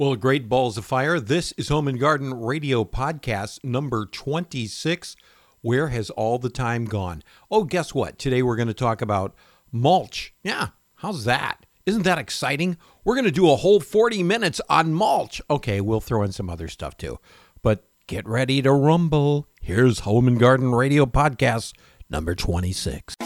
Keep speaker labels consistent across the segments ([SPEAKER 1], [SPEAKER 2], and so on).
[SPEAKER 1] Well, great balls of fire. This is Home and Garden Radio Podcast number 26. Where has all the time gone? Oh, guess what? Today we're going to talk about mulch. Yeah, how's that? Isn't that exciting? We're going to do a whole 40 minutes on mulch. Okay, we'll throw in some other stuff too. But get ready to rumble. Here's Home and Garden Radio Podcast number 26.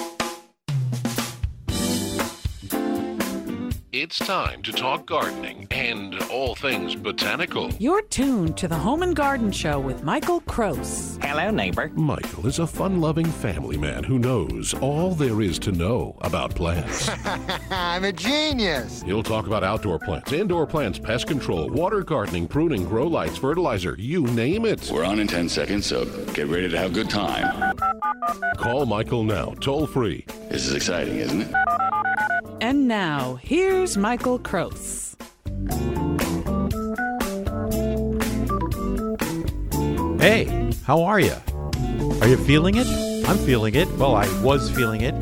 [SPEAKER 2] It's time to talk gardening and all things botanical.
[SPEAKER 3] You're tuned to the Home and Garden Show with Michael Crose.
[SPEAKER 4] Hello, neighbor.
[SPEAKER 2] Michael is a fun loving family man who knows all there is to know about plants.
[SPEAKER 5] I'm a genius.
[SPEAKER 2] He'll talk about outdoor plants, indoor plants, pest control, water gardening, pruning, grow lights, fertilizer, you name it.
[SPEAKER 6] We're on in 10 seconds, so get ready to have a good time.
[SPEAKER 2] Call Michael now, toll free.
[SPEAKER 6] This is exciting, isn't it?
[SPEAKER 3] And now, here's Michael Crose.
[SPEAKER 1] Hey, how are you? Are you feeling it? I'm feeling it. Well, I was feeling it.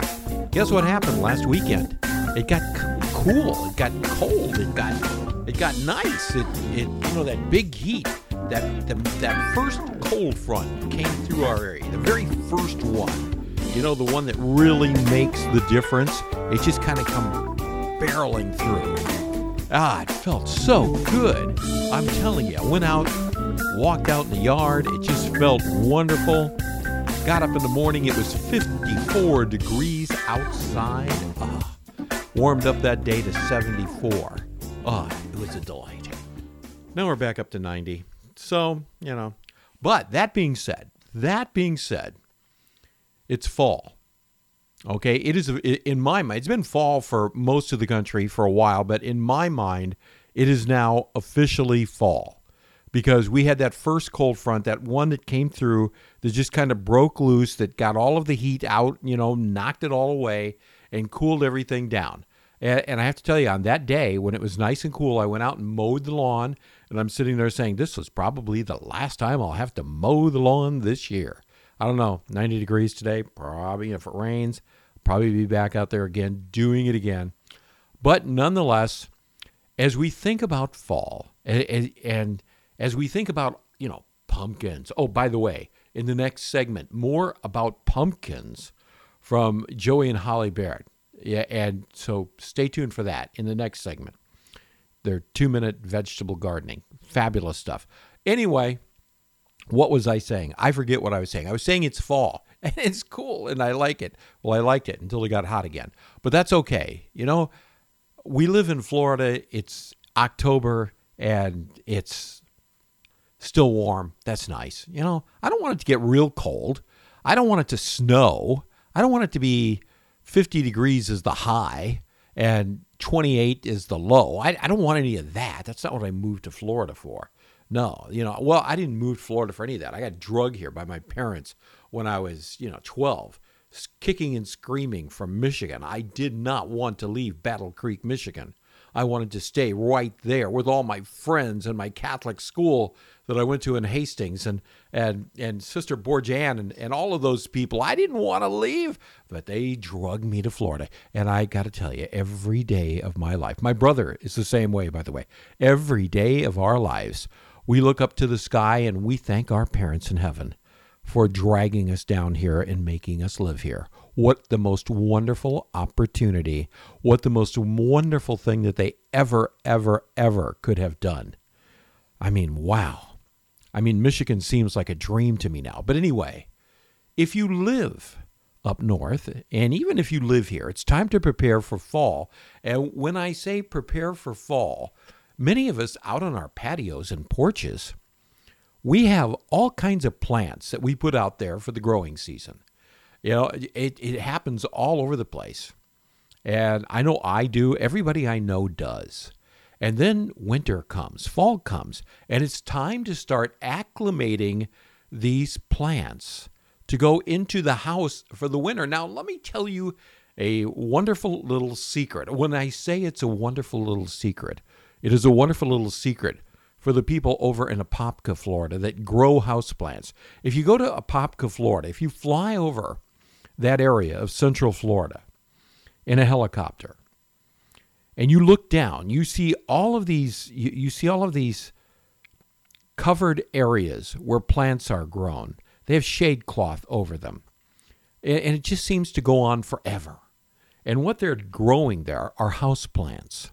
[SPEAKER 1] Guess what happened last weekend? It got c- cool. It got cold. It got it got nice. It it you know that big heat. That the, that first cold front came through our area. The very first one. You know the one that really makes the difference. It just kind of come barreling through. Ah, it felt so good. I'm telling you, I went out, walked out in the yard. It just felt wonderful. Got up in the morning, it was 54 degrees outside. Ah, warmed up that day to 74. Ah, it was a delight. Now we're back up to 90. So, you know. But that being said, that being said, it's fall. Okay, it is in my mind. It's been fall for most of the country for a while, but in my mind, it is now officially fall because we had that first cold front, that one that came through that just kind of broke loose, that got all of the heat out, you know, knocked it all away and cooled everything down. And, I have to tell you, on that day when it was nice and cool, I went out and mowed the lawn, and I'm sitting there saying, "This was probably the last time I'll have to mow the lawn this year." I don't know, 90 degrees today, probably if it rains, probably be back out there again doing it again. But nonetheless, as we think about fall and, and, as we think about, you know, pumpkins. Oh, by the way, in the next segment, more about pumpkins from Joey and Holly Barrett. Yeah, and so stay tuned for that in the next segment. Their two minute vegetable gardening. Fabulous stuff. Anyway, what was I saying? I forget what I was saying. I was saying it's fall and it's cool and I like it. Well, I liked it until it got hot again. But that's okay. You know, we live in Florida. It's October and it's still warm. That's nice. You know, I don't want it to get real cold. I don't want it to snow. I don't want it to be 50 degrees is the high and 28 is the low. I, I don't want any of that. That's not what I moved to Florida for. No, you know, well, I didn't move to Florida for any of that. I got drugged here by my parents when I was, you know, 12, kicking and screaming from Michigan. I did not want to leave Battle Creek, Michigan. I wanted to stay right there with all my friends and my Catholic school that I went to in Hastings and and and Sister Borjan and, and all of those people. I didn't want to leave, but they drugged me to Florida. And I got to tell you, every day of my life, my brother is the same way, by the way. Every day of our lives, we look up to the sky and we thank our parents in heaven for dragging us down here and making us live here. What the most wonderful opportunity, what the most wonderful thing that they ever, ever, ever could have done. I mean, wow. I mean, Michigan seems like a dream to me now. But anyway, if you live up north, and even if you live here, it's time to prepare for fall. And when I say prepare for fall, many of us out on our patios and porches, we have all kinds of plants that we put out there for the growing season. You know, it, it happens all over the place. And I know I do, everybody I know does. And then winter comes, fall comes, and it's time to start acclimating these plants to go into the house for the winter. Now, let me tell you a wonderful little secret. When I say it's a wonderful little secret, it is a wonderful little secret for the people over in Apopka, Florida that grow houseplants. If you go to Apopka, Florida, if you fly over that area of Central Florida in a helicopter, and you look down, you see all of these you, you see all of these covered areas where plants are grown. They have shade cloth over them. And, and it just seems to go on forever. And what they're growing there are house plants.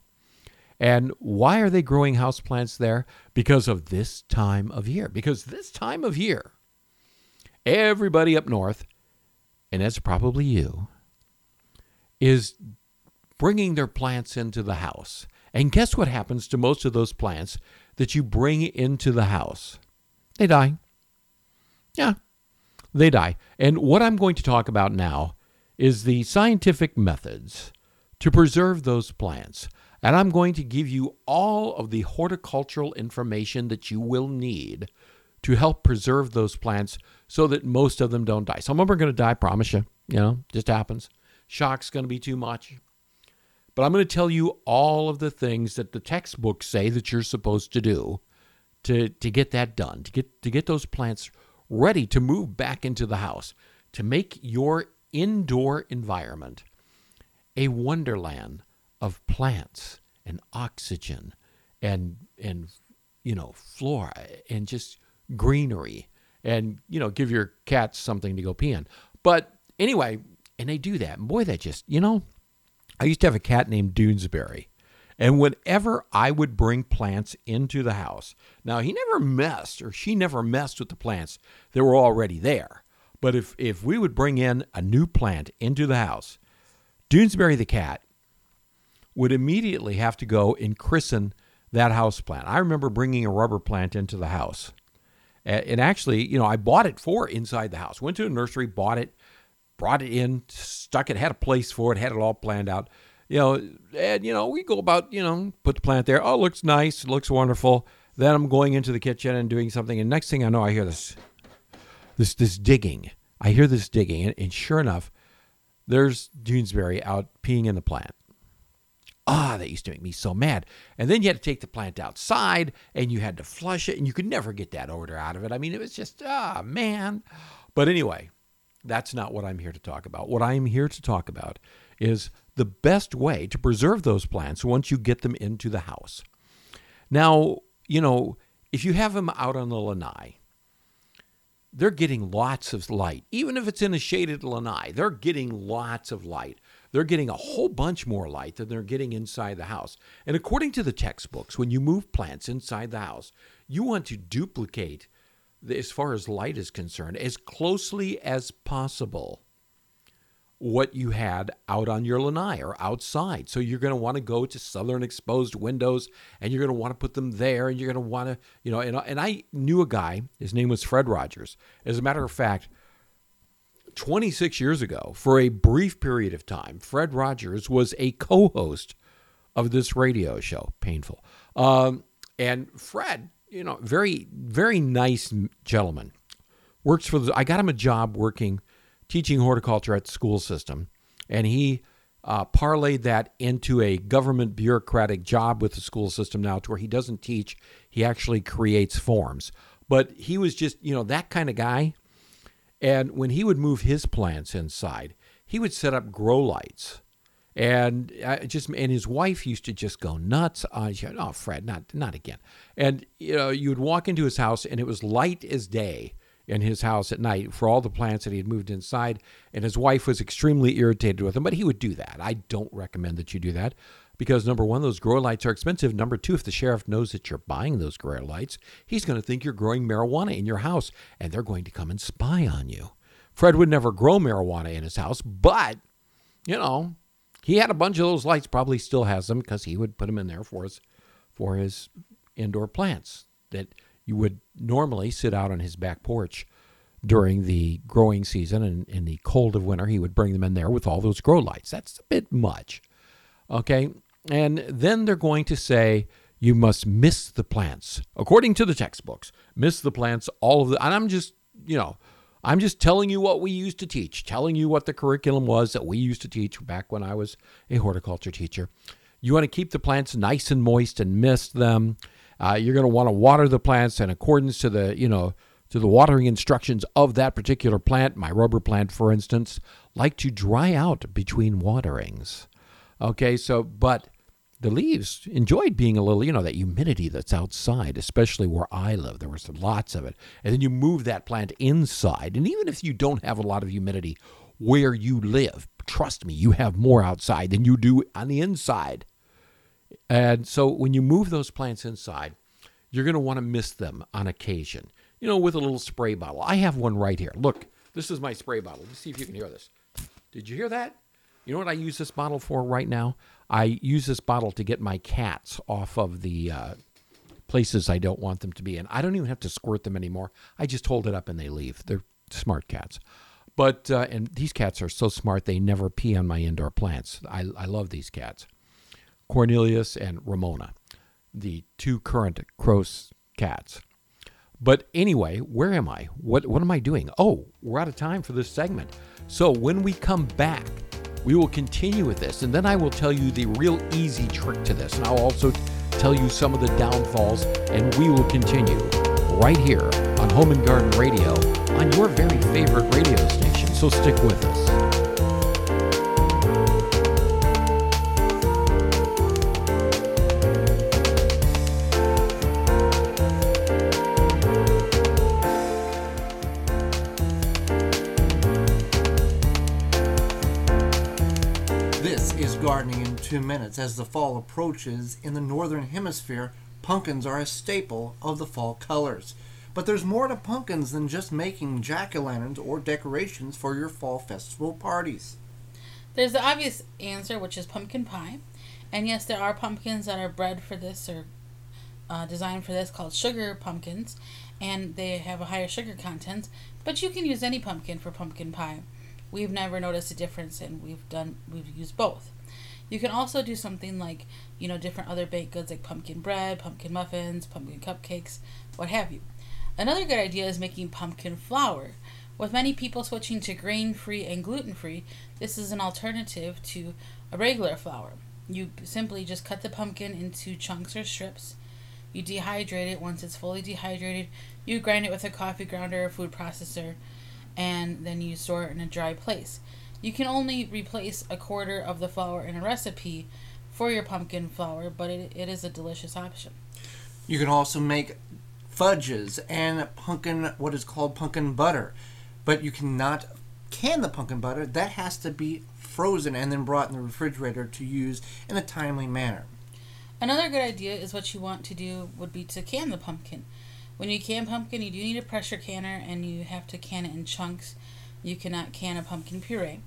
[SPEAKER 1] And why are they growing house plants there? Because of this time of year. Because this time of year, everybody up north, and that's probably you, is bringing their plants into the house. And guess what happens to most of those plants that you bring into the house? They die. Yeah, they die. And what I'm going to talk about now is the scientific methods to preserve those plants. And I'm going to give you all of the horticultural information that you will need to help preserve those plants so that most of them don't die. Some of them are going to die, I promise you. You know, just happens. Shock's going to be too much. But I'm going to tell you all of the things that the textbooks say that you're supposed to do to, to get that done, to get to get those plants ready to move back into the house, to make your indoor environment a wonderland of plants and oxygen and and you know flora and just greenery and you know give your cats something to go pee in. But anyway, and they do that. And boy, that just you know, I used to have a cat named Doonesbury. And whenever I would bring plants into the house, now he never messed or she never messed with the plants that were already there. But if, if we would bring in a new plant into the house, Doonesbury the cat would immediately have to go and christen that house plant. I remember bringing a rubber plant into the house. And actually, you know, I bought it for inside the house. Went to a nursery, bought it, brought it in, stuck it, had a place for it, had it all planned out. You know, and you know, we go about, you know, put the plant there. Oh, looks nice, looks wonderful. Then I'm going into the kitchen and doing something, and next thing I know, I hear this, this, this digging. I hear this digging, and, and sure enough, there's Doonesbury out peeing in the plant. Ah, that used to make me so mad. And then you had to take the plant outside and you had to flush it, and you could never get that odor out of it. I mean, it was just, ah, man. But anyway, that's not what I'm here to talk about. What I'm here to talk about is the best way to preserve those plants once you get them into the house. Now, you know, if you have them out on the lanai, they're getting lots of light. Even if it's in a shaded lanai, they're getting lots of light. They're getting a whole bunch more light than they're getting inside the house. And according to the textbooks, when you move plants inside the house, you want to duplicate, as far as light is concerned, as closely as possible what you had out on your lanai or outside. So you're going to want to go to southern exposed windows and you're going to want to put them there and you're going to want to, you know, and, and I knew a guy, his name was Fred Rogers. As a matter of fact, 26 years ago, for a brief period of time, Fred Rogers was a co host of this radio show. Painful. Um, and Fred, you know, very, very nice gentleman. Works for the, I got him a job working teaching horticulture at the school system, and he uh, parlayed that into a government bureaucratic job with the school system now, to where he doesn't teach; he actually creates forms. But he was just, you know, that kind of guy. And when he would move his plants inside, he would set up grow lights. And I just and his wife used to just go nuts. Uh, oh, Fred, not not again. And you know, you would walk into his house, and it was light as day in his house at night for all the plants that he had moved inside. And his wife was extremely irritated with him, but he would do that. I don't recommend that you do that because number one, those grow lights are expensive. Number two, if the sheriff knows that you're buying those grow lights, he's going to think you're growing marijuana in your house and they're going to come and spy on you. Fred would never grow marijuana in his house, but, you know, he had a bunch of those lights, probably still has them because he would put them in there for his, for his indoor plants that you would normally sit out on his back porch during the growing season and in the cold of winter he would bring them in there with all those grow lights that's a bit much okay and then they're going to say you must miss the plants according to the textbooks miss the plants all of the and i'm just you know i'm just telling you what we used to teach telling you what the curriculum was that we used to teach back when i was a horticulture teacher you want to keep the plants nice and moist and mist them uh, you're going to want to water the plants in accordance to the, you know, to the watering instructions of that particular plant. My rubber plant, for instance, like to dry out between waterings. Okay, so but the leaves enjoyed being a little, you know, that humidity that's outside, especially where I live. There was lots of it. And then you move that plant inside. And even if you don't have a lot of humidity where you live, trust me, you have more outside than you do on the inside. And so when you move those plants inside, you're going to want to mist them on occasion, you know, with a little spray bottle. I have one right here. Look, this is my spray bottle. Let's see if you can hear this. Did you hear that? You know what I use this bottle for right now? I use this bottle to get my cats off of the uh, places I don't want them to be in. I don't even have to squirt them anymore. I just hold it up and they leave. They're smart cats. But, uh, and these cats are so smart, they never pee on my indoor plants. I, I love these cats. Cornelius and Ramona, the two current Crose cats. But anyway, where am I? What, what am I doing? Oh, we're out of time for this segment. So when we come back, we will continue with this, and then I will tell you the real easy trick to this. And I'll also tell you some of the downfalls, and we will continue right here on Home and Garden Radio on your very favorite radio station. So stick with us.
[SPEAKER 4] Two minutes. As the fall approaches in the northern hemisphere, pumpkins are a staple of the fall colors. But there's more to pumpkins than just making jack o' lanterns or decorations for your fall festival parties.
[SPEAKER 7] There's the obvious answer, which is pumpkin pie. And yes, there are pumpkins that are bred for this or uh, designed for this called sugar pumpkins, and they have a higher sugar content. But you can use any pumpkin for pumpkin pie. We've never noticed a difference, and we've done we've used both. You can also do something like, you know, different other baked goods like pumpkin bread, pumpkin muffins, pumpkin cupcakes, what have you. Another good idea is making pumpkin flour. With many people switching to grain free and gluten free, this is an alternative to a regular flour. You simply just cut the pumpkin into chunks or strips. You dehydrate it. Once it's fully dehydrated, you grind it with a coffee grinder or food processor, and then you store it in a dry place. You can only replace a quarter of the flour in a recipe for your pumpkin flour, but it, it is a delicious option.
[SPEAKER 4] You can also make fudges and pumpkin, what is called pumpkin butter, but you cannot can the pumpkin butter. That has to be frozen and then brought in the refrigerator to use in a timely manner.
[SPEAKER 7] Another good idea is what you want to do would be to can the pumpkin. When you can pumpkin, you do need a pressure canner and you have to can it in chunks. You cannot can a pumpkin puree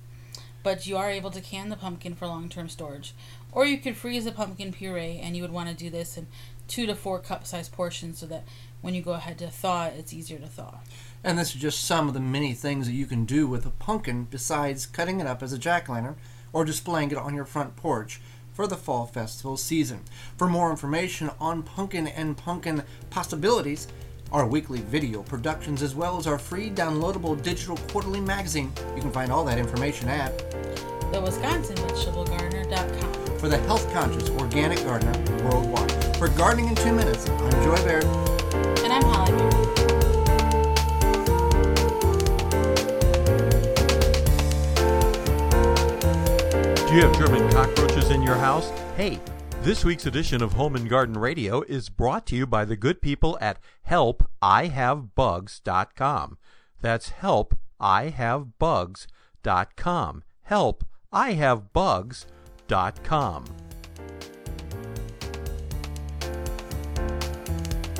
[SPEAKER 7] but you are able to can the pumpkin for long term storage. Or you could freeze the pumpkin puree, and you would want to do this in two to four cup size portions so that when you go ahead to thaw it's easier to thaw.
[SPEAKER 4] And this is just some of the many things that you can do with a pumpkin besides cutting it up as a jack o' lantern or displaying it on your front porch for the fall festival season. For more information on pumpkin and pumpkin possibilities, our weekly video productions, as well as our free downloadable digital quarterly magazine. You can find all that information at
[SPEAKER 7] thewisconsinvegetablegardener.com.
[SPEAKER 4] For the health conscious organic gardener worldwide. For Gardening in Two Minutes, I'm Joey Baird.
[SPEAKER 7] And I'm Holly Baird.
[SPEAKER 1] Do you have German cockroaches in your house? Hey, this week's edition of Home and Garden Radio is brought to you by the good people at helpihavebugs.com. That's helpihavebugs.com. Helpihavebugs.com.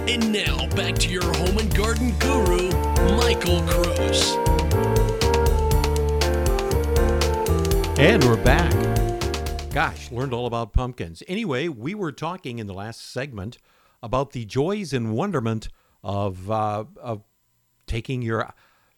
[SPEAKER 8] And now back to your home and garden guru, Michael Crose.
[SPEAKER 1] And we're back. Gosh, learned all about pumpkins. Anyway, we were talking in the last segment about the joys and wonderment of uh, of taking your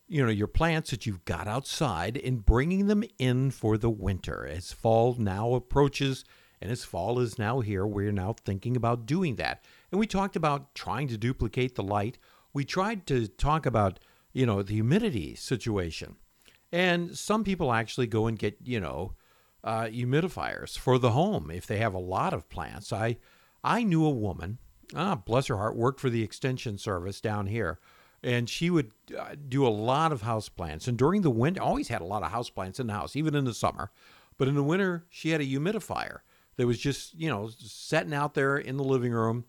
[SPEAKER 1] you know your plants that you've got outside and bringing them in for the winter. As fall now approaches and as fall is now here, we're now thinking about doing that. And we talked about trying to duplicate the light. We tried to talk about you know the humidity situation. And some people actually go and get, you know, uh, humidifiers for the home if they have a lot of plants. I I knew a woman, ah, bless her heart, worked for the extension service down here, and she would uh, do a lot of house plants. And during the winter, always had a lot of house plants in the house, even in the summer. But in the winter, she had a humidifier that was just, you know, setting out there in the living room,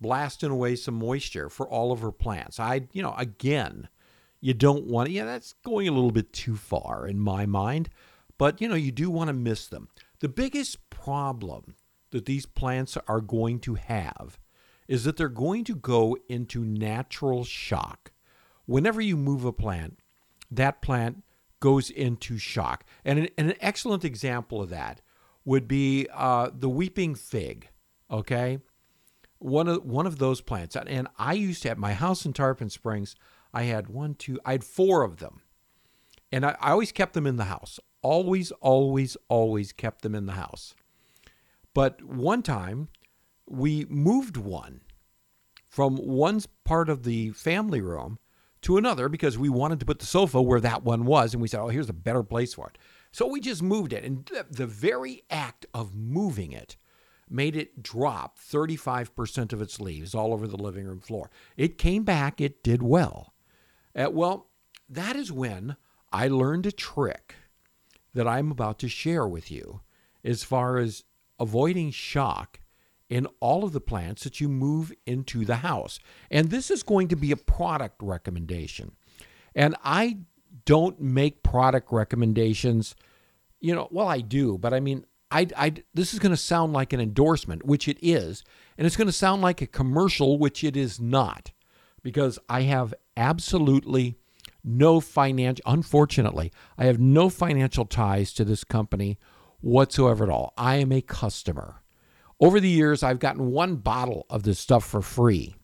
[SPEAKER 1] blasting away some moisture for all of her plants. I, you know, again, you don't want to, yeah, that's going a little bit too far in my mind, but, you know, you do want to miss them. The biggest problem that these plants are going to have is that they're going to go into natural shock. Whenever you move a plant, that plant goes into shock. And an, and an excellent example of that would be uh, the weeping fig. Okay, one of one of those plants. And I used to have my house in Tarpon Springs. I had one, two, I had four of them, and I, I always kept them in the house. Always, always, always kept them in the house. But one time, we moved one from one part of the family room to another because we wanted to put the sofa where that one was. And we said, oh, here's a better place for it. So we just moved it. And the, the very act of moving it made it drop 35% of its leaves all over the living room floor. It came back, it did well. Uh, well, that is when I learned a trick that I'm about to share with you as far as avoiding shock in all of the plants that you move into the house. And this is going to be a product recommendation. And I don't make product recommendations, you know, well, I do, but I mean, I, I, this is going to sound like an endorsement, which it is, and it's going to sound like a commercial, which it is not, because I have absolutely no financial, unfortunately, I have no financial ties to this company whatsoever at all. I am a customer. Over the years, I've gotten one bottle of this stuff for free.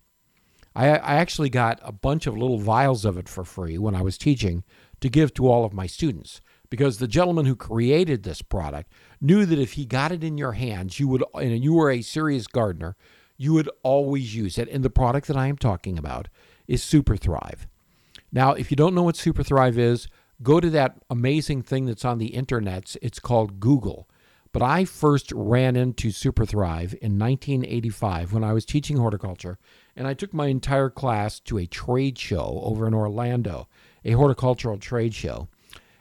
[SPEAKER 1] I, I actually got a bunch of little vials of it for free when I was teaching to give to all of my students because the gentleman who created this product knew that if he got it in your hands, you would, and you were a serious gardener, you would always use it. And the product that I am talking about is Super Thrive. Now, if you don't know what Super Thrive is, go to that amazing thing that's on the internets. It's called Google. But I first ran into Super Thrive in 1985 when I was teaching horticulture, and I took my entire class to a trade show over in Orlando, a horticultural trade show.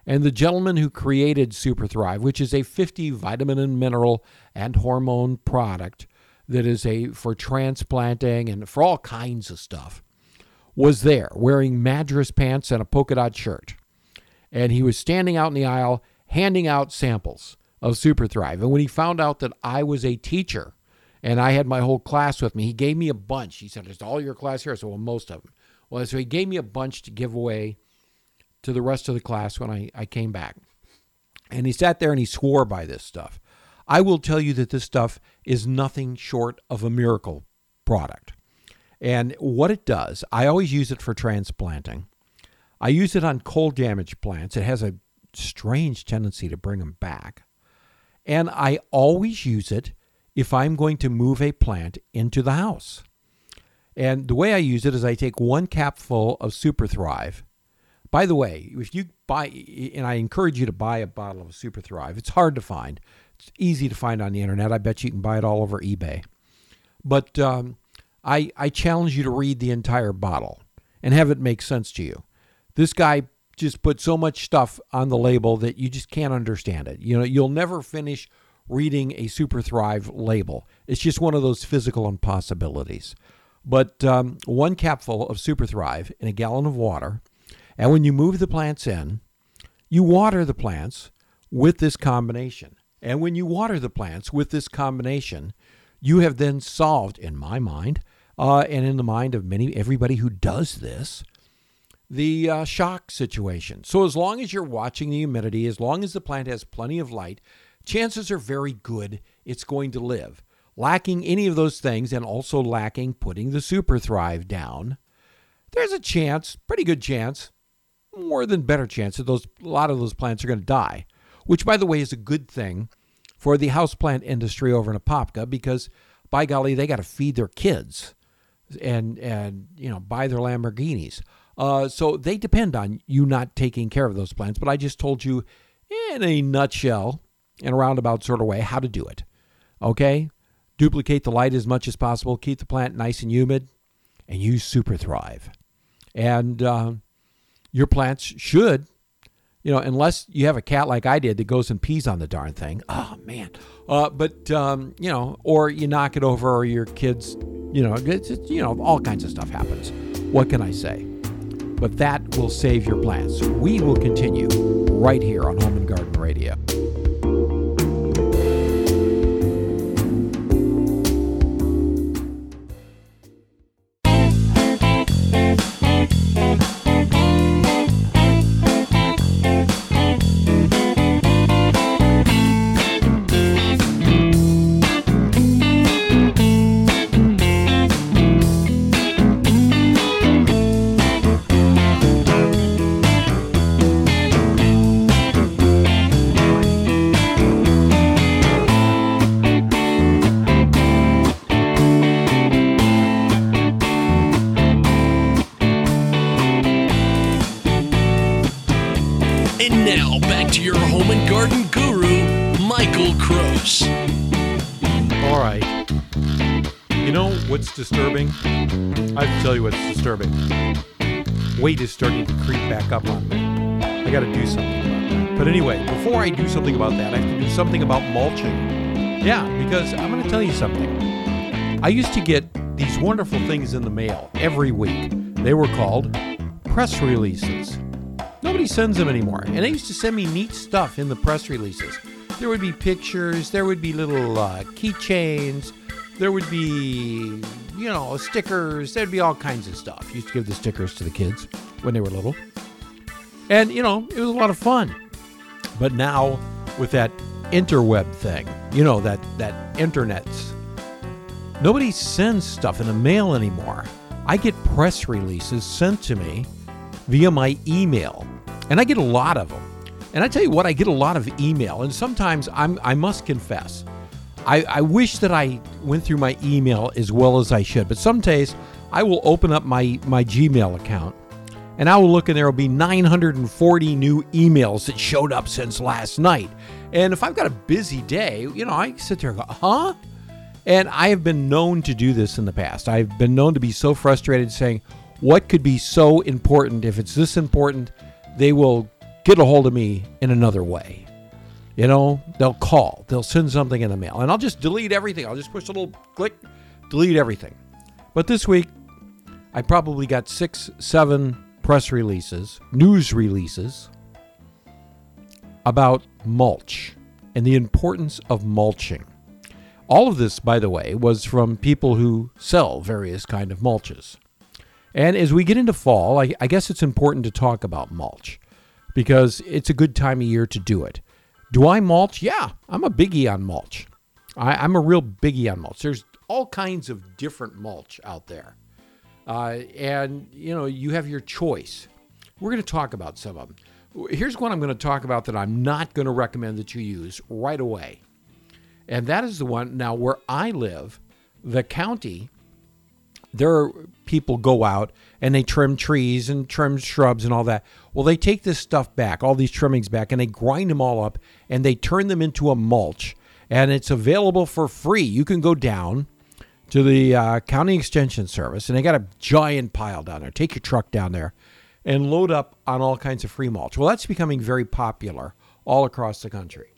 [SPEAKER 1] And the gentleman who created Super Thrive, which is a 50 vitamin and mineral and hormone product that is a for transplanting and for all kinds of stuff, was there wearing Madras pants and a polka dot shirt. And he was standing out in the aisle handing out samples of Super Thrive. And when he found out that I was a teacher and I had my whole class with me, he gave me a bunch. He said, Is all your class here? Said, Well, most of them. Well, so he gave me a bunch to give away to the rest of the class when I, I came back. And he sat there and he swore by this stuff. I will tell you that this stuff is nothing short of a miracle product. And what it does, I always use it for transplanting. I use it on cold damaged plants. It has a strange tendency to bring them back. And I always use it if I'm going to move a plant into the house. And the way I use it is I take one capful of Super Thrive. By the way, if you buy, and I encourage you to buy a bottle of Super Thrive, it's hard to find. It's easy to find on the internet. I bet you can buy it all over eBay. But um, I, I challenge you to read the entire bottle and have it make sense to you. This guy just put so much stuff on the label that you just can't understand it. You know, you'll never finish reading a Super Thrive label. It's just one of those physical impossibilities. But um, one capful of Super Thrive in a gallon of water, and when you move the plants in, you water the plants with this combination. And when you water the plants with this combination, you have then solved, in my mind, uh, and in the mind of many everybody who does this, the uh, shock situation. So, as long as you're watching the humidity, as long as the plant has plenty of light, chances are very good it's going to live. Lacking any of those things and also lacking putting the super thrive down, there's a chance, pretty good chance, more than better chance that those a lot of those plants are going to die. Which, by the way, is a good thing for the houseplant industry over in Apopka because, by golly, they got to feed their kids and and you know buy their Lamborghinis. Uh, so they depend on you not taking care of those plants. But I just told you in a nutshell, in a roundabout sort of way, how to do it. Okay? Duplicate the light as much as possible, keep the plant nice and humid, and you Super Thrive. And uh, your plants should You know, unless you have a cat like I did that goes and pees on the darn thing. Oh man. Uh, but um, you know, or you knock it over, or your kids, you know, it's, it's, you know, all kinds of stuff happens. What can I say? But that will save your plants. We will continue right here on Home and Garden Radio.
[SPEAKER 8] Home and garden guru, Michael Crose.
[SPEAKER 1] All right. You know what's disturbing? I have to tell you what's disturbing. Weight is starting to creep back up on me. I got to do something about that. But anyway, before I do something about that, I have to do something about mulching. Yeah, because I'm going to tell you something. I used to get these wonderful things in the mail every week. They were called press releases. Nobody sends them anymore. And they used to send me neat stuff in the press releases. There would be pictures, there would be little uh, keychains, there would be, you know, stickers, there'd be all kinds of stuff. Used to give the stickers to the kids when they were little. And, you know, it was a lot of fun. But now, with that interweb thing, you know, that, that internets, nobody sends stuff in the mail anymore. I get press releases sent to me via my email, and I get a lot of them. And I tell you what, I get a lot of email, and sometimes I'm I must confess, I, I wish that I went through my email as well as I should. But some days I will open up my my Gmail account, and I will look, and there will be 940 new emails that showed up since last night. And if I've got a busy day, you know, I sit there and go, huh? And I have been known to do this in the past. I've been known to be so frustrated saying, what could be so important? If it's this important, they will get a hold of me in another way. You know, they'll call, they'll send something in the mail, and I'll just delete everything. I'll just push a little click, delete everything. But this week, I probably got six, seven press releases, news releases about mulch and the importance of mulching. All of this, by the way, was from people who sell various kind of mulches. And as we get into fall, I, I, guess it's important to talk about mulch because it's a good time of year to do it. Do I mulch? Yeah, I'm a biggie on mulch. I, am a real biggie on mulch. There's all kinds of different mulch out there. Uh, and, you know, you have your choice. We're going to talk about some of them. Here's one I'm going to talk about that I'm not going to recommend that you use right away. And that is the one now where I live, the county there are people go out and they trim trees and trim shrubs and all that. Well, they take this stuff back, all these trimmings back, and they grind them all up and they turn them into a mulch. And it's available for free. You can go down to the uh, county extension service and they got a giant pile down there. Take your truck down there and load up on all kinds of free mulch. Well, that's becoming very popular all across the country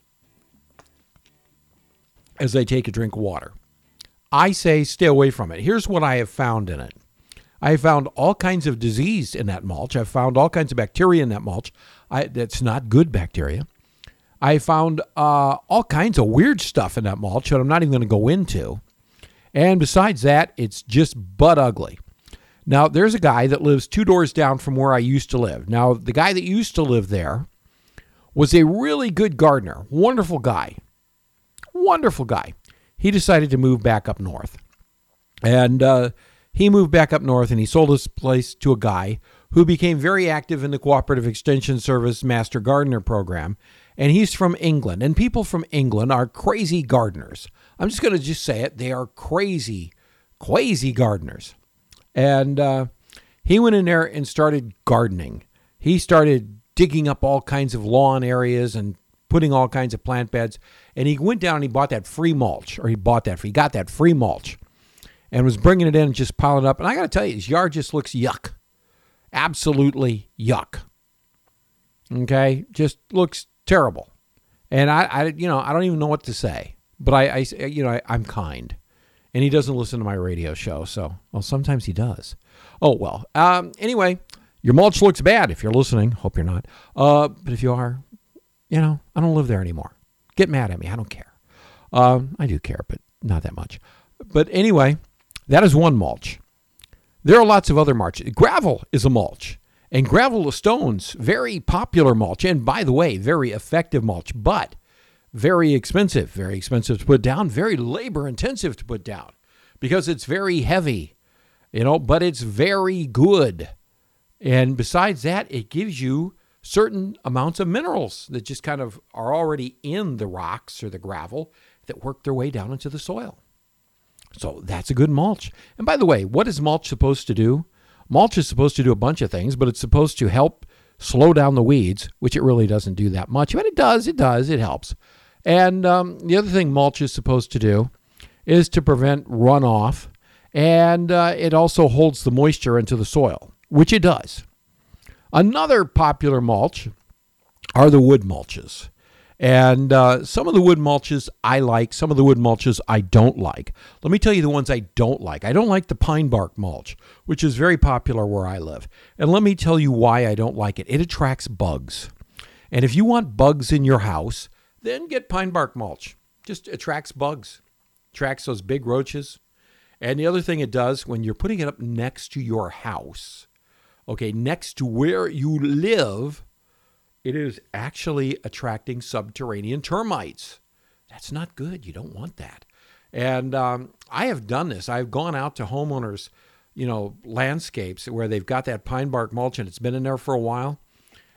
[SPEAKER 1] as they take a drink of water. I say stay away from it. Here's what I have found in it. I found all kinds of disease in that mulch. I've found all kinds of bacteria in that mulch. I, that's not good bacteria. I found uh, all kinds of weird stuff in that mulch that I'm not even going to go into. And besides that, it's just butt ugly. Now, there's a guy that lives two doors down from where I used to live. Now, the guy that used to live there was a really good gardener, wonderful guy. Wonderful guy he decided to move back up north. And uh, he moved back up north and he sold his place to a guy who became very active in the Cooperative Extension Service Master Gardener program. And he's from England. And people from England are crazy gardeners. I'm just going to just say it. They are crazy, crazy gardeners. And uh, he went in there and started gardening. He started digging up all kinds of lawn areas and putting all kinds of plant beds. And he went down and he bought that free mulch, or he bought that, he got that free mulch and was bringing it in and just piling it up. And I got to tell you, his yard just looks yuck. Absolutely yuck. Okay, just looks terrible, and I, I you know, I don't even know what to say. But I, I you know, I, I'm kind, and he doesn't listen to my radio show, so well, sometimes he does. Oh well. Um, anyway, your mulch looks bad if you're listening. Hope you're not. Uh, but if you are, you know, I don't live there anymore. Get mad at me. I don't care. Um, I do care, but not that much. But anyway, that is one mulch. There are lots of other mulch. Gravel is a mulch. And gravel stones, very popular mulch. And by the way, very effective mulch, but very expensive. Very expensive to put down, very labor intensive to put down because it's very heavy, you know, but it's very good. And besides that, it gives you certain amounts of minerals that just kind of are already in the rocks or the gravel that work their way down into the soil. So that's a good mulch. And by the way, what is mulch supposed to do? Mulch is supposed to do a bunch of things, but it's supposed to help slow down the weeds, which it really doesn't do that much. But it does, it does, it helps. And um, the other thing mulch is supposed to do is to prevent runoff, and uh, it also holds the moisture into the soil, which it does. Another popular mulch are the wood mulches. And uh, some of the wood mulches I like, some of the wood mulches I don't like. Let me tell you the ones I don't like. I don't like the pine bark mulch, which is very popular where I live. And let me tell you why I don't like it. It attracts bugs. And if you want bugs in your house, then get pine bark mulch. Just attracts bugs, attracts those big roaches. And the other thing it does when you're putting it up next to your house, okay, next to where you live, it is actually attracting subterranean termites. That's not good. You don't want that. And um, I have done this. I've gone out to homeowners, you know, landscapes where they've got that pine bark mulch and it's been in there for a while.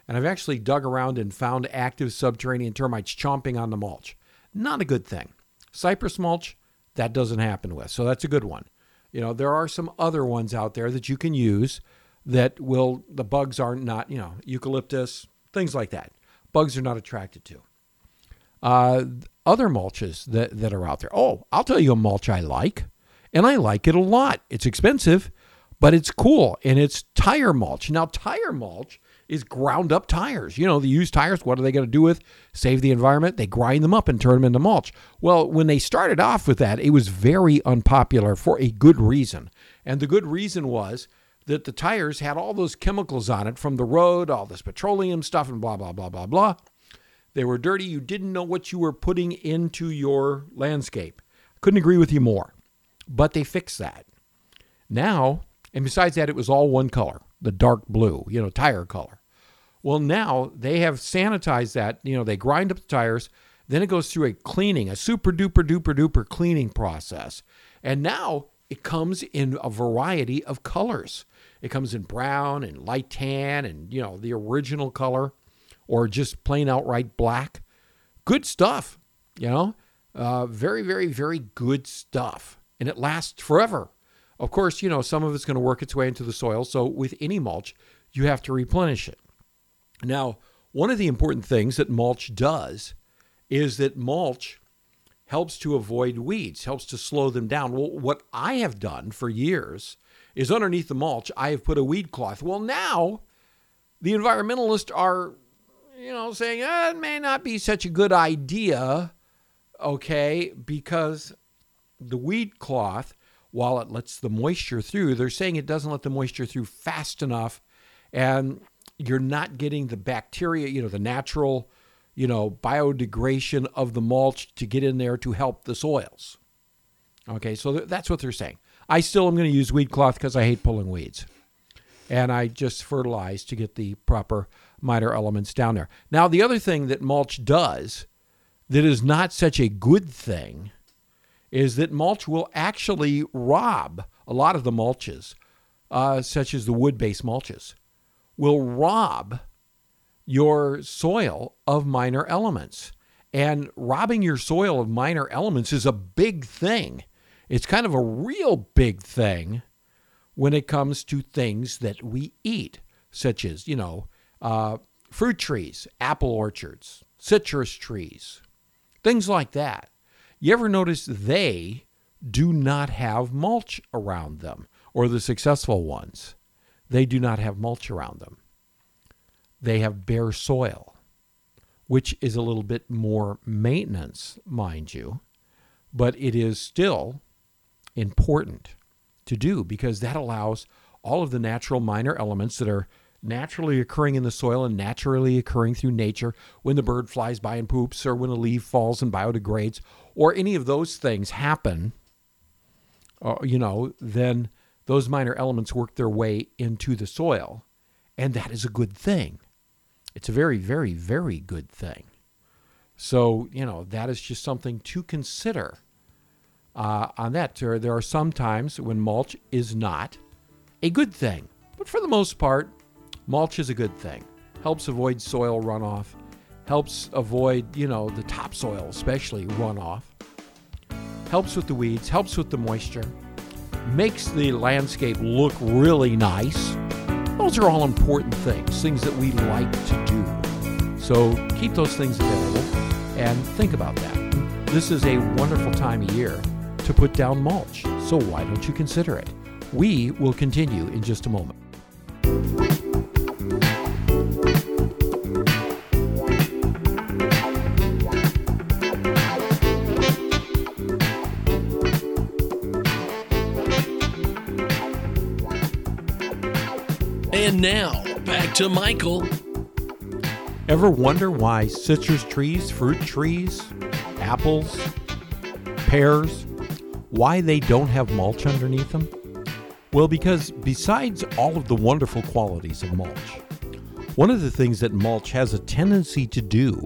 [SPEAKER 1] And I've actually dug around and found active subterranean termites chomping on the mulch. Not a good thing. Cypress mulch, that doesn't happen with. So that's a good one. You know, there are some other ones out there that you can use that will, the bugs are not, you know, eucalyptus, things like that. Bugs are not attracted to. Uh, other mulches that, that are out there. Oh, I'll tell you a mulch I like, and I like it a lot. It's expensive, but it's cool, and it's tire mulch. Now, tire mulch is ground up tires. You know, the used tires, what are they going to do with? Save the environment? They grind them up and turn them into mulch. Well, when they started off with that, it was very unpopular for a good reason. And the good reason was that the tires had all those chemicals on it from the road, all this petroleum stuff, and blah, blah, blah, blah, blah. They were dirty. You didn't know what you were putting into your landscape. Couldn't agree with you more. But they fixed that. Now, and besides that, it was all one color, the dark blue, you know, tire color. Well, now they have sanitized that. You know, they grind up the tires, then it goes through a cleaning, a super duper duper duper cleaning process. And now it comes in a variety of colors. It comes in brown and light tan and, you know, the original color or just plain outright black. Good stuff, you know, uh, very, very, very good stuff. And it lasts forever. Of course, you know, some of it's going to work its way into the soil. So with any mulch, you have to replenish it. Now, one of the important things that mulch does is that mulch helps to avoid weeds, helps to slow them down. Well, what I have done for years is underneath the mulch, I have put a weed cloth. Well, now the environmentalists are, you know, saying eh, it may not be such a good idea, okay, because the weed cloth, while it lets the moisture through, they're saying it doesn't let the moisture through fast enough, and you're not getting the bacteria, you know, the natural, you know, biodegradation of the mulch to get in there to help the soils. Okay, so that's what they're saying. I still am going to use weed cloth because I hate pulling weeds. And I just fertilize to get the proper minor elements down there. Now, the other thing that mulch does that is not such a good thing is that mulch will actually rob a lot of the mulches, uh, such as the wood based mulches, will rob your soil of minor elements. And robbing your soil of minor elements is a big thing. It's kind of a real big thing when it comes to things that we eat, such as, you know, uh, fruit trees, apple orchards, citrus trees, things like that. You ever notice they do not have mulch around them, or the successful ones? They do not have mulch around them. they have bare soil, which is a little bit more maintenance, mind you, but it is still important to do because that allows all of the natural minor elements that are naturally occurring in the soil and naturally occurring through nature when the bird flies by and poops or when a leaf falls and biodegrades or any of those things happen uh, you know then those minor elements work their way into the soil. And that is a good thing. It's a very very very good thing. So you know that is just something to consider uh, on that there, there are some times when mulch is not a good thing but for the most part Mulch is a good thing. Helps avoid soil runoff, helps avoid, you know, the topsoil, especially runoff. Helps with the weeds, helps with the moisture, makes the landscape look really nice. Those are all important things, things that we like to do. So keep those things available and think about that. This is a wonderful time of year to put down mulch, so why don't you consider it? We will continue in just a moment.
[SPEAKER 8] And now, back to Michael.
[SPEAKER 1] Ever wonder why citrus trees, fruit trees, apples, pears, why they don't have mulch underneath them? Well, because besides all of the wonderful qualities of mulch, one of the things that mulch has a tendency to do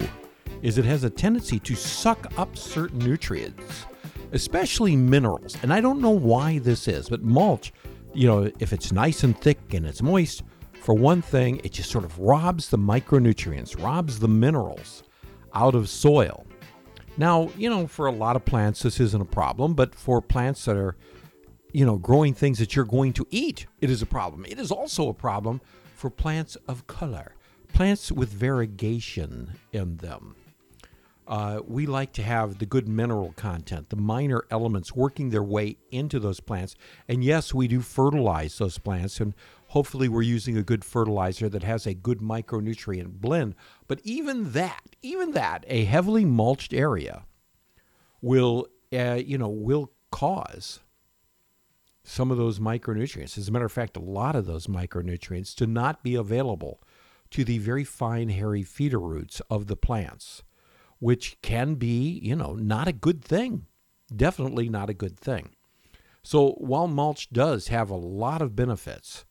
[SPEAKER 1] is it has a tendency to suck up certain nutrients, especially minerals. And I don't know why this is, but mulch, you know, if it's nice and thick and it's moist, for one thing, it just sort of robs the micronutrients, robs the minerals out of soil. Now, you know, for a lot of plants, this isn't a problem, but for plants that are, you know, growing things that you're going to eat, it is a problem. It is also a problem for plants of color, plants with variegation in them. Uh, we like to have the good mineral content, the minor elements working their way into those plants. And yes, we do fertilize those plants, and hopefully we're using a good fertilizer that has a good micronutrient blend. But even that, even that, a heavily mulched area will, uh, you know, will cause some of those micronutrients. As a matter of fact, a lot of those micronutrients to not be available to the very fine, hairy feeder roots of the plants, which can be, you know, not a good thing. Definitely not a good thing. So while mulch does have a lot of benefits,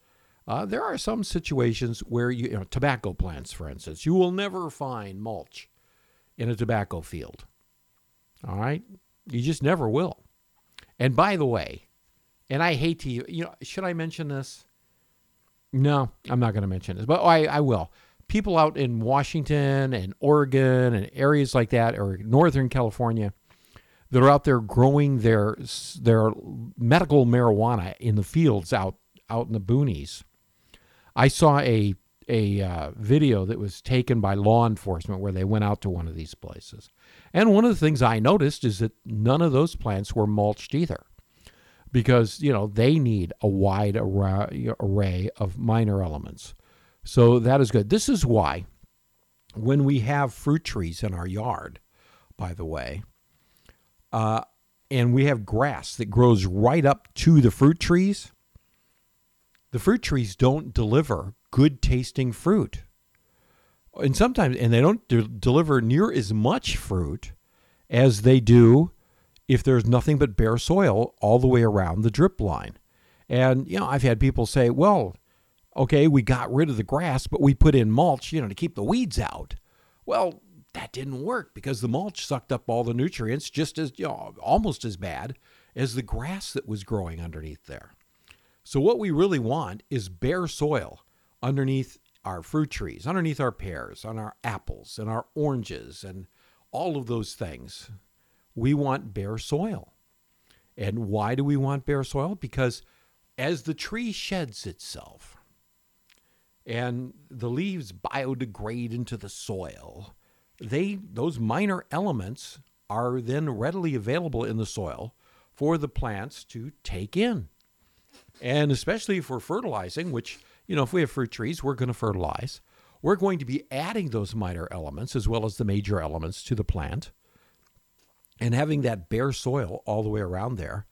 [SPEAKER 1] uh, there are some situations where you, you know, tobacco plants, for instance, you will never find mulch in a tobacco field. All right, you just never will. And by the way, and I hate to, you know, should I mention this? No, I'm not going to mention this, but I, I will. People out in Washington and Oregon and areas like that, or Northern California, that are out there growing their their medical marijuana in the fields out out in the boonies. I saw a a uh, video that was taken by law enforcement where they went out to one of these places, and one of the things I noticed is that none of those plants were mulched either because you know they need a wide array of minor elements. So that is good. This is why when we have fruit trees in our yard, by the way, uh, and we have grass that grows right up to the fruit trees, the fruit trees don't deliver good tasting fruit. And sometimes, and they don't de- deliver near as much fruit as they do if there's nothing but bare soil all the way around the drip line. And, you know, I've had people say, well, okay, we got rid of the grass, but we put in mulch, you know, to keep the weeds out. Well, that didn't work because the mulch sucked up all the nutrients just as, you know, almost as bad as the grass that was growing underneath there. So, what we really want is bare soil underneath our fruit trees, underneath our pears, on our apples, and our oranges, and all of those things we want bare soil. And why do we want bare soil? Because as the tree sheds itself and the leaves biodegrade into the soil, they those minor elements are then readily available in the soil for the plants to take in. And especially if we're fertilizing, which, you know, if we have fruit trees, we're going to fertilize. we're going to be adding those minor elements as well as the major elements to the plant. And having that bare soil all the way around there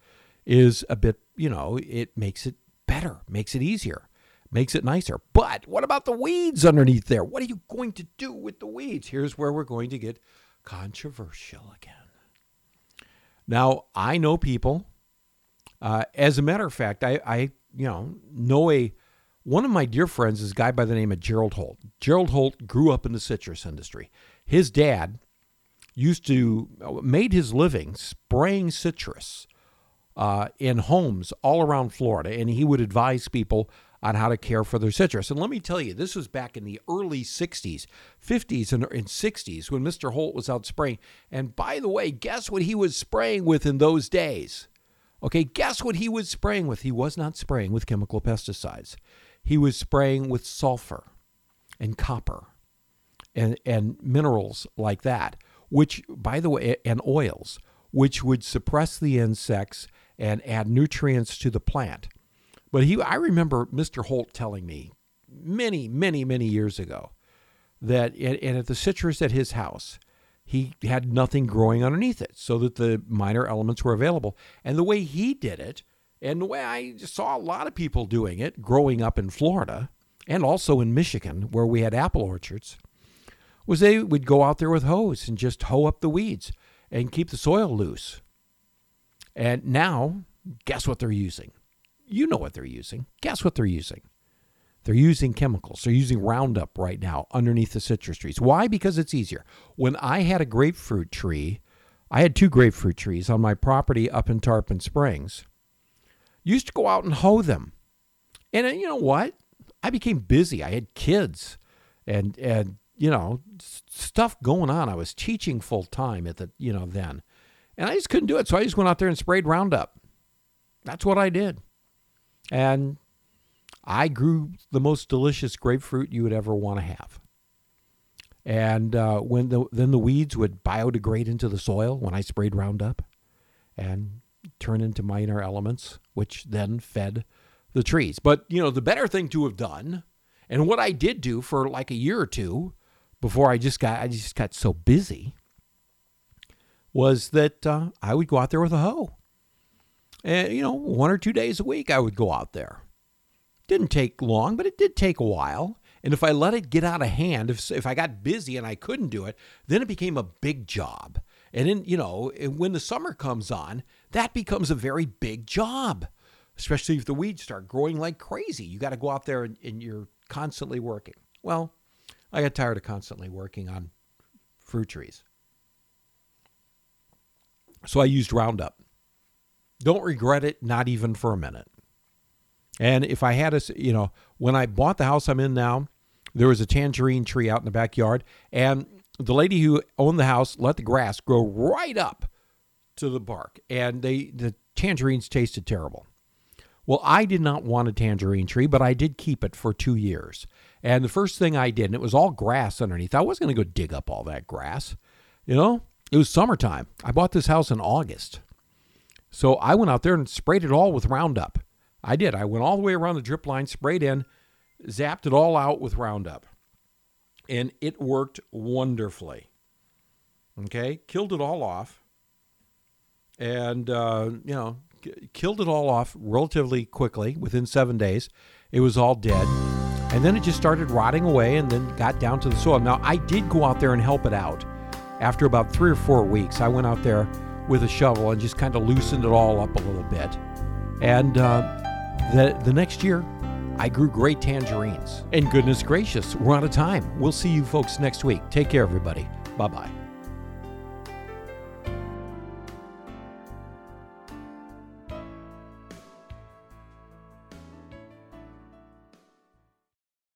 [SPEAKER 1] is a bit, you know, it makes it better, makes it easier, makes it nicer. But what about the weeds underneath there? What are you going to do with the weeds? Here's where we're going to get controversial again. Now, I know people. Uh, as a matter of fact, I, I, you know, know a one of my dear friends is a guy by the name of Gerald Holt. Gerald Holt grew up in the citrus industry. His dad used to made his living spraying citrus uh, in homes all around Florida, and he would advise people on how to care for their citrus. And let me tell you, this was back in the early 60s, 50s, and, and 60s when Mr. Holt was out spraying. And by the way, guess what he was spraying with in those days? Okay, guess what he was spraying with? He was not spraying with chemical pesticides. He was spraying with sulfur and copper and, and minerals like that, which, by the way, and oils, which would suppress the insects and add nutrients to the plant. But he, I remember Mr. Holt telling me many, many, many years ago that, and at the citrus at his house, he had nothing growing underneath it so that the minor elements were available. And the way he did it, and the way I saw a lot of people doing it growing up in Florida and also in Michigan, where we had apple orchards, was they would go out there with hoes and just hoe up the weeds and keep the soil loose. And now, guess what they're using? You know what they're using. Guess what they're using? They're using chemicals. They're using Roundup right now underneath the citrus trees. Why? Because it's easier. When I had a grapefruit tree, I had two grapefruit trees on my property up in Tarpon Springs. Used to go out and hoe them. And uh, you know what? I became busy. I had kids and and you know, stuff going on. I was teaching full time at the, you know, then. And I just couldn't do it. So I just went out there and sprayed Roundup. That's what I did. And I grew the most delicious grapefruit you would ever want to have. And uh, when the, then the weeds would biodegrade into the soil when I sprayed Roundup and turn into minor elements, which then fed the trees. But, you know, the better thing to have done, and what I did do for like a year or two before I just got I just got so busy, was that uh, I would go out there with a hoe. And, you know, one or two days a week I would go out there. Didn't take long, but it did take a while. And if I let it get out of hand, if, if I got busy and I couldn't do it, then it became a big job. And then, you know, when the summer comes on, that becomes a very big job, especially if the weeds start growing like crazy. You got to go out there and, and you're constantly working. Well, I got tired of constantly working on fruit trees. So I used Roundup. Don't regret it, not even for a minute. And if I had a, you know, when I bought the house I'm in now, there was a tangerine tree out in the backyard, and the lady who owned the house let the grass grow right up to the bark, and they the tangerines tasted terrible. Well, I did not want a tangerine tree, but I did keep it for two years. And the first thing I did, and it was all grass underneath. I wasn't going to go dig up all that grass. You know, it was summertime. I bought this house in August. So I went out there and sprayed it all with Roundup. I did. I went all the way around the drip line, sprayed in, zapped it all out with Roundup. And it worked wonderfully. Okay, killed it all off. And, uh, you know, killed it all off relatively quickly within seven days. It was all dead. And then it just started rotting away and then got down to the soil. Now, I did go out there and help it out. After about three or four weeks, I went out there with a shovel and just kind of loosened it all up a little bit. And uh, the, the next year, I grew great tangerines. And goodness gracious, we're out of time. We'll see you folks next week. Take care, everybody. Bye bye.